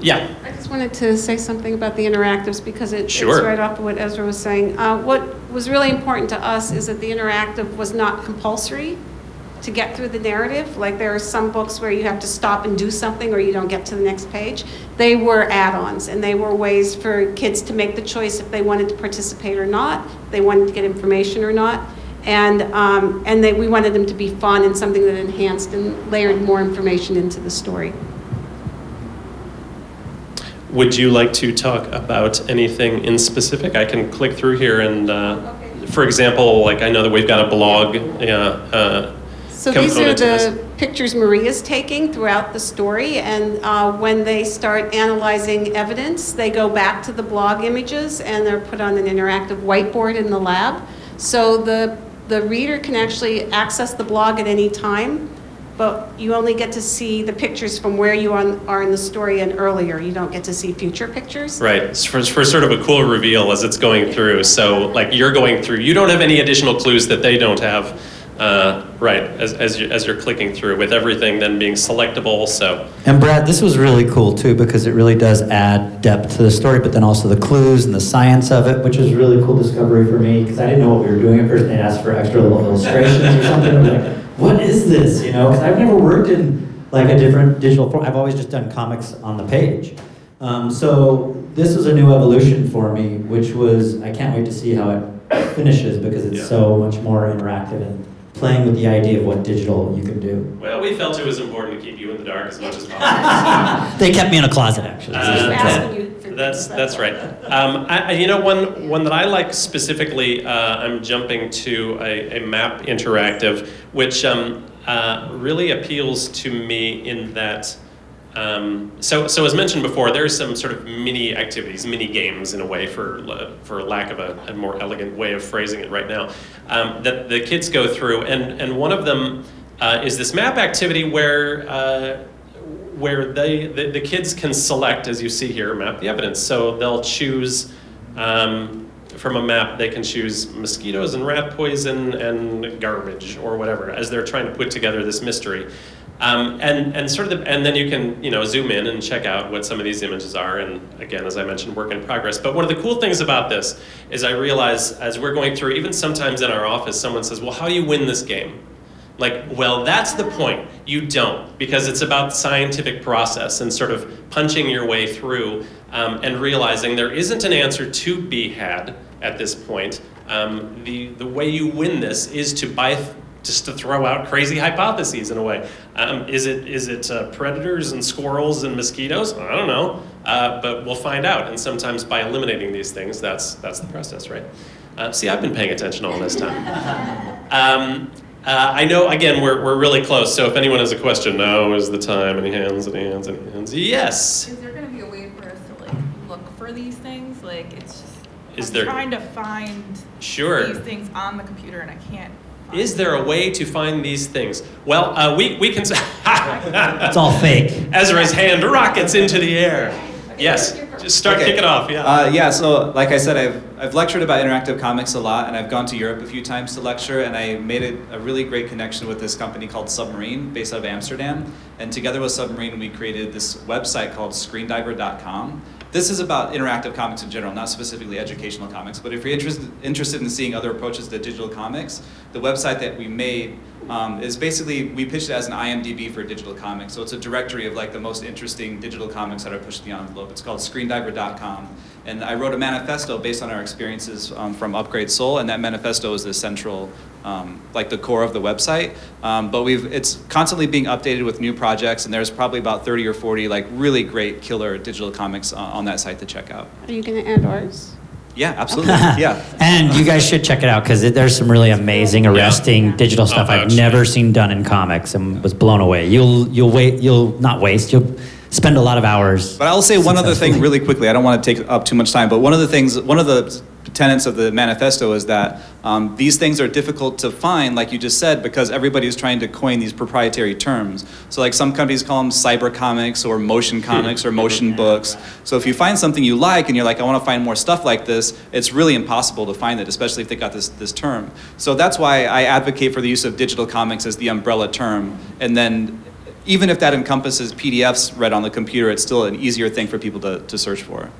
yeah. I just just wanted to say something about the interactives because it- it's Sure. right off of what Ezra was saying. Uh, What was really important to us is that the interactive was not compulsory to get through the narrative. Like there are some books where you have to stop and do something or you don't get to the next page. They were add-ons and they were ways for kids to make the choice if they wanted to participate or not, if they wanted to get information or not. And, um, and they, we wanted them to be fun and something that enhanced and layered more information into the story. Would you like to talk about anything in specific? I can click through here and, uh, for example, like I know that we've got a blog, yeah, uh, So these are component to this. the pictures Maria's taking throughout the story, and uh, when they start analyzing evidence, they go back to the blog images, and they're put on an interactive whiteboard in the lab. So the, the reader can actually access the blog at any time, but you only get to see the pictures from where you on- are in the story and earlier. You don't get to see future pictures. Right, for, for sort of a cool reveal as it's going through. So, like, you're going through, you don't have any additional clues that they don't have. Uh, right, as, as, you, as you're clicking through, with everything then being selectable. So, And Brad, this was really cool too because it really does add depth to the story, but then also the clues and the science of it, which was a really cool discovery for me because I didn't know what we were doing at first. They asked for extra little illustrations or something. I'm like, what is this? You know, because I've never worked in like a different digital form. I've always just done comics on the page. Um, so this was a new evolution for me, which was I can't wait to see how it finishes because it's Yeah. so much more interactive and playing with the idea of what digital you can do. well, we felt it was important to keep you in the dark as much as possible. They kept me in a closet, actually. Uh, Just that's That's, right. Um, I, you know, one, one that I like specifically, uh, I'm jumping to a, a map interactive, which um, uh, really appeals to me in that. Um, so, so as mentioned before, there's some sort of mini activities, mini games in a way, for for lack of a, a more elegant way of phrasing it right now, um, that the kids go through, and and one of them uh, is this map activity where. Where they the, the kids can select, as you see here, map the evidence. So they'll choose um, from a map. They can choose mosquitoes and rat poison and garbage or whatever as they're trying to put together this mystery. Um, and and sort of the, and then you can you know zoom in and check out what some of these images are. And again, as I mentioned, work in progress. But one of the cool things about this is I realize as we're going through, even sometimes in our office, someone says, "Well, how do you win this game?" Like, well, that's the point. You don't, because it's about scientific process and sort of punching your way through um, and realizing there isn't an answer to be had at this point. Um, the, the way you win this is to buy, just to throw out crazy hypotheses in a way. Um, is it, is it uh, predators and squirrels and mosquitoes? I don't know, uh, but we'll find out. And sometimes by eliminating these things, that's, that's the process, right? Uh, see, I've been paying attention all this time. Uh, I know, again, we're, we're really close, so if anyone has a question, now is the time. Any hands, any hands, any hands? Yes! Is there gonna be a way for us to like look for these things? Like it's just Is I'm there- trying to find Sure. these things on the computer and I can't. Is there a way to find these things? Well, uh, we, we can. It's all fake. Ezra's hand rockets into the air. Yes, just start Okay. kicking off, yeah. Uh, yeah, so like I said, I've, I've lectured about interactive comics a lot, and I've gone to Europe a few times to lecture, and I made a, a really great connection with this company called Submarine, based out of Amsterdam. And together with Submarine, we created this website called screendiver.com. This is about interactive comics in general, not specifically educational comics. But if you're interested, interested in seeing other approaches to digital comics, the website that we made um, is basically, we pitched it as an IMDb for digital comics. So it's a directory of like the most interesting digital comics that are pushed the envelope. It's called screendiver.com. And I wrote a manifesto based on our experiences um, from Upgrade Soul, and that manifesto is the central, um, like the core of the website. Um, but we've, it's constantly being updated with new projects, and there's probably about 30 or 40 like really great killer digital comics on, on that site to check out. Are you going to add ours? Yeah, absolutely. yeah. and you guys should check it out because there's some really amazing, arresting digital stuff I've never seen done in comics and was blown away. You'll you'll wait you'll not waste you'll spend a lot of hours. But I'll say one other thing really quickly. I don't want to take up too much time, but one of the things, one of the tenets of the manifesto is that um, these things are difficult to find, like you just said, because everybody's trying to coin these proprietary terms. So, like some companies call them cyber comics or motion comics or motion books. So, if you find something you like and you're like, I want to find more stuff like this, it's really impossible to find it, especially if they got this this term. So that's why I advocate for the use of digital comics as the umbrella term, and then even if that encompasses PDFs read on the computer, it's still an easier thing for people to, to search for.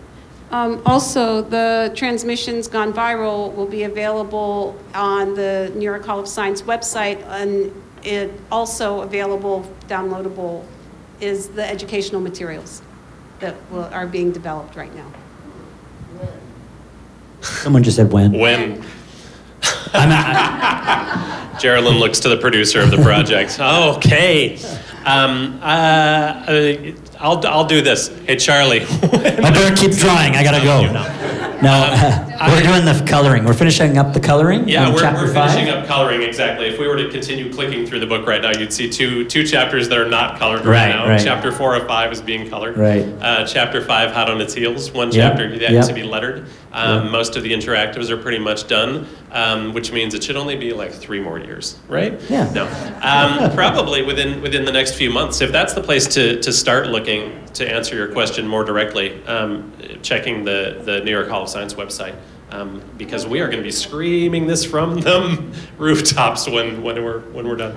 Um, Also, the transmissions gone viral will be available on the New York Hall of Science website, and it also available, downloadable, is the educational materials that will- are being developed right now. Someone just said when. When I'm at, Geralyn looks to the producer of the project. okay. Um, uh, uh, I'll, I'll do this. Hey, Charlie. my door keeps drawing. I gotta go. No, we're doing the coloring. We're finishing up the coloring. Yeah, we're, we're five. finishing up coloring exactly. If we were to continue clicking through the book right now, you'd see two two chapters that are not colored right, Right, now. right. Chapter four of five is being colored. Right. Uh, chapter five, hot on its heels. One Yep, chapter yet yep. to be lettered. Um, Yep. Most of the interactives are pretty much done, um, which means it should only be like three more years, right? Yeah. No. Um, probably within within the next few months. If that's the place to, to start looking to answer your question more directly, um, checking the the New York Hall of Science website. Um, because we are going to be screaming this from the rooftops when, when we're when we're done.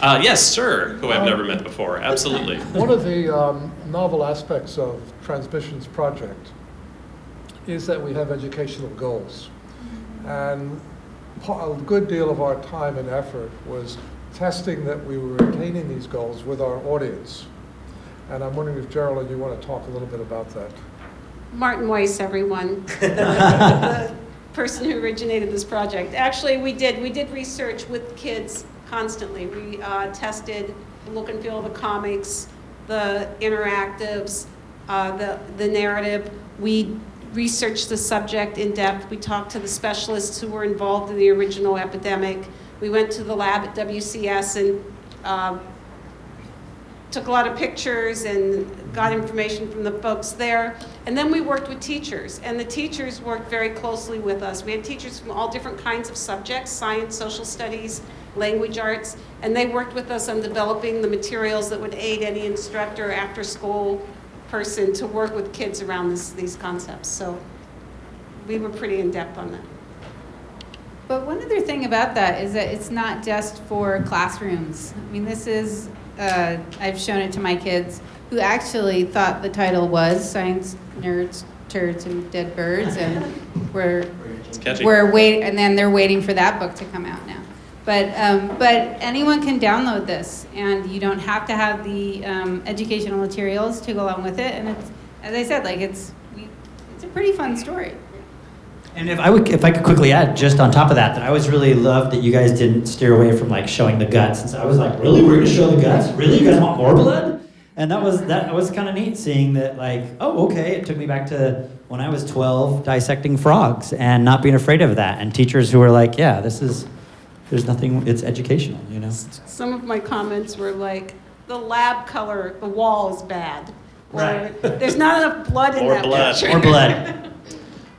Uh, yes, sir. Who I've never met before. Absolutely. One of the um, novel aspects of Transmissions Project is that we have educational goals. And a good deal of our time and effort was testing that we were attaining these goals with our audience. And I'm wondering if Geralyn, you want to talk a little bit about that? Martin Weiss, everyone, the person who originated this project. Actually, we did, we did research with kids constantly. We uh, tested the look and feel of the comics, the interactives, uh, the, the narrative. We researched the subject in depth. We talked to the specialists who were involved in the original epidemic. We went to the lab at WCS and uh, took a lot of pictures and got information from the folks there. And then we worked with teachers, and the teachers worked very closely with us. We had teachers from all different kinds of subjects science, social studies, language arts, and they worked with us on developing the materials that would aid any instructor, after school person to work with kids around this, these concepts. So we were pretty in depth on that. But one other thing about that is that it's not just for classrooms. I mean, this is, uh, I've shown it to my kids who actually thought the title was Science Nerds, Turds, and Dead Birds, and we're, It's catchy. we're wait, and then they're waiting for that book to come out now. But, um, but anyone can download this, and you don't have to have the um, educational materials to go along with it. And it's, as I said, like it's, it's a pretty fun story. And if I would, if I could quickly add, just on top of that, that I always really loved that you guys didn't steer away from like showing the guts. And so I was like, really, we're gonna show the guts? Really, you guys want more blood? And that was that was kind of neat seeing that. Like, oh, okay. It took me back to when I was 12, dissecting frogs and not being afraid of that, and teachers who were like, yeah, this is, there's nothing. It's educational, you know. Some of my comments were like, the lab color, the wall is bad. Or, Right. there's not enough blood in More that blood. picture. More blood.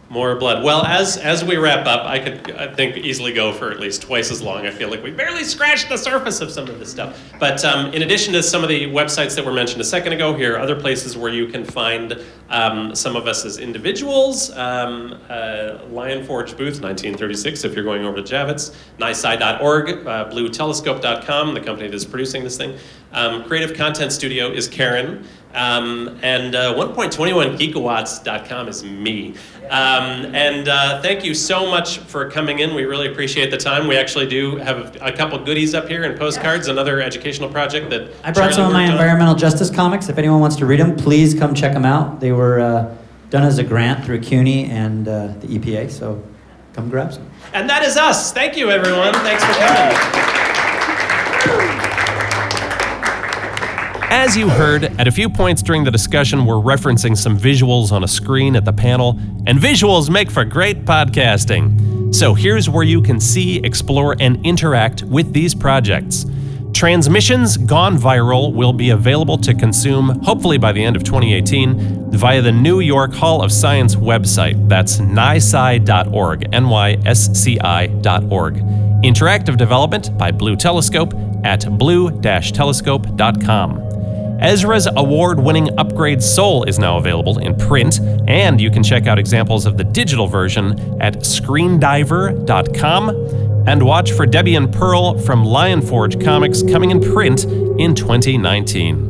More blood. Well, as as we wrap up, I could I think easily go for at least twice as long. I feel like we barely scratched the surface of some of this stuff. But um, in addition to some of the websites that were mentioned a second ago, here are other places where you can find um, some of us as individuals. Um, uh, Lion Forge booth, 1936. If you're going over to Javits, NYSCI.org, uh, BlueTelescope.com, the company that's producing this thing. Um, Creative Content Studio is Karen. Um, and uh, 1.21geekawatts.com is me. Um, and uh, thank you so much for coming in. We really appreciate the time. We actually do have a, a couple goodies up here and postcards, another educational project that I brought some of my on. environmental justice comics. If anyone wants to read them, please come check them out. They were uh, done as a grant through CUNY and uh, the EPA, so come grab some. And that is us. Thank you, everyone. Thanks for coming. As you heard, at a few points during the discussion, we're referencing some visuals on a screen at the panel, and visuals make for great podcasting. So here's where you can see, explore, and interact with these projects. Transmissions Gone Viral will be available to consume, hopefully by the end of 2018, via the New York Hall of Science website. That's nysci.org, N-Y-S-C-I.org. Interactive development by Blue Telescope at blue-telescope.com. Ezra's award winning Upgrade Soul is now available in print, and you can check out examples of the digital version at screendiver.com. And watch for Debian Perl from Lion Forge Comics coming in print in 2019.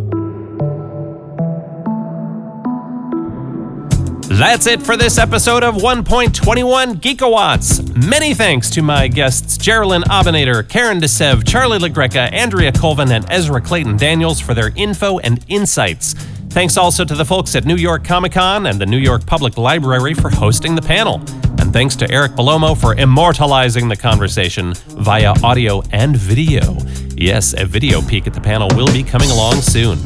That's it for this episode of 1.21 Geekawatts. Many thanks to my guests Geralyn Abinader, Karen De Seve, Charlie LaGreca, Andrea Colvin, and Ezra Claytan Daniels for their info and insights. Thanks also to the folks at New York Comic Con and the New York Public Library for hosting the panel. And thanks to Eric Balomo for immortalizing the conversation via audio and video. Yes, a video peek at the panel will be coming along soon.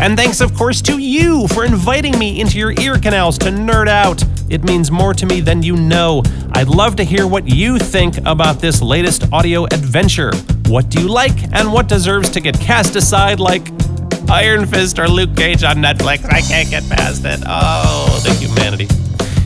And thanks, of course, to you for inviting me into your ear canals to nerd out. It means more to me than you know. I'd love to hear what you think about this latest audio adventure. What do you like, and what deserves to get cast aside like Iron Fist or Luke Cage on Netflix? I can't get past it. Oh, the humanity.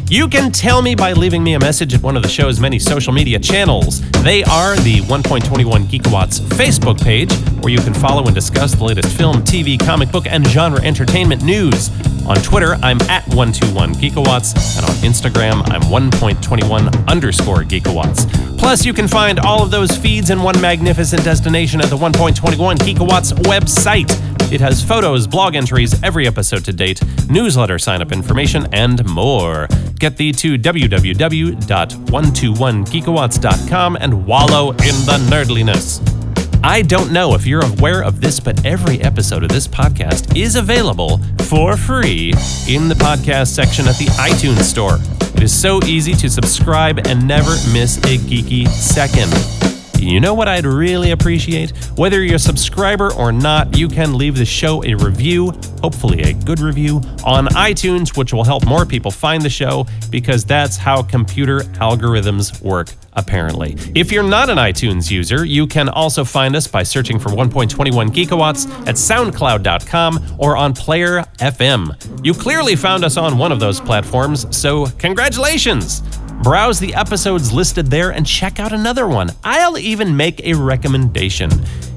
You can tell me by leaving me a message at one of the show's many social media channels. They are the 1.21 Geekawatts Facebook page, where you can follow and discuss the latest film, TV, comic book, and genre entertainment news. On Twitter, I'm at 121 Geekawatts, and on Instagram, I'm 1.21 underscore Geekawatts. Plus, you can find all of those feeds in one magnificent destination at the 1.21 Geekawatts website. It has photos, blog entries, every episode to date, newsletter sign up information, and more. Get thee to www.121geekawatts.com and wallow in the nerdliness. I don't know if you're aware of this, but every episode of this podcast is available for free in the podcast section at the iTunes Store. It is so easy to subscribe and never miss a geeky second. You know what I'd really appreciate? Whether you're a subscriber or not, you can leave the show a review, hopefully a good review, on iTunes, which will help more people find the show because that's how computer algorithms work, apparently. If you're not an iTunes user, you can also find us by searching for 1.21 Geekawatts at soundcloud.com or on Player FM. You clearly found us on one of those platforms, so congratulations! Browse the episodes listed there and check out another one. I'll even make a recommendation.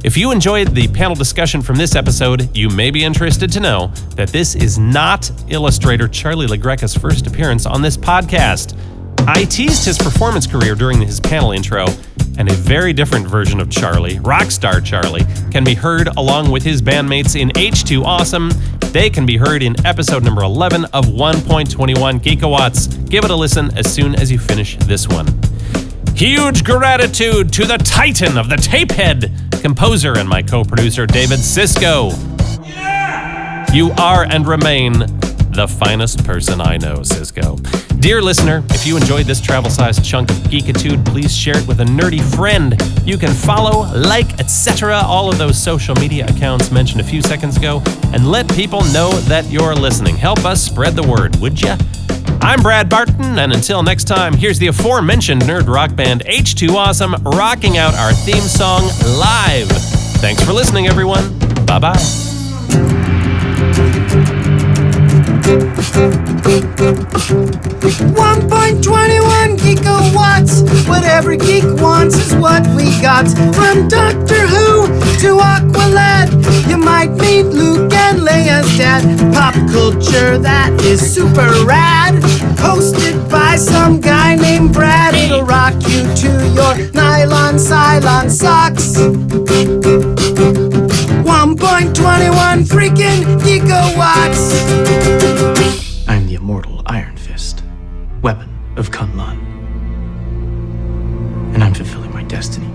If you enjoyed the panel discussion from this episode, you may be interested to know that this is not illustrator Charlie LaGreca's first appearance on this podcast. I teased his performance career during his panel intro, and a very different version of Charlie, Rockstar Charlie, can be heard along with his bandmates in H2 Awesome. They can be heard in episode number 11 of 1.21 Geekawatts. Give it a listen as soon as you finish this one. Huge gratitude to the titan of the tapehead, composer and my co producer, David Cisco. You are and remain the finest person I know, Cisco. Dear listener, if you enjoyed this travel sized chunk of geekitude, please share it with a nerdy friend. You can follow, like, etc., all of those social media accounts mentioned a few seconds ago, and let people know that you're listening. Help us spread the word, would ya? I'm Brad Barton, and until next time, here's the aforementioned nerd rock band H2 Awesome rocking out our theme song live. Thanks for listening, everyone. Bye bye. 1.21 gigawatts. What every geek wants is what we got. From Doctor Who to Aqualad, you might meet Luke and Leia's dad. Pop culture that is super rad. Hosted by some guy named Brad. It'll rock you to your nylon Cylon socks. 1.21 freaking gigawatts. I'm the immortal Iron Fist, weapon of Kunlun. And I'm fulfilling my destiny.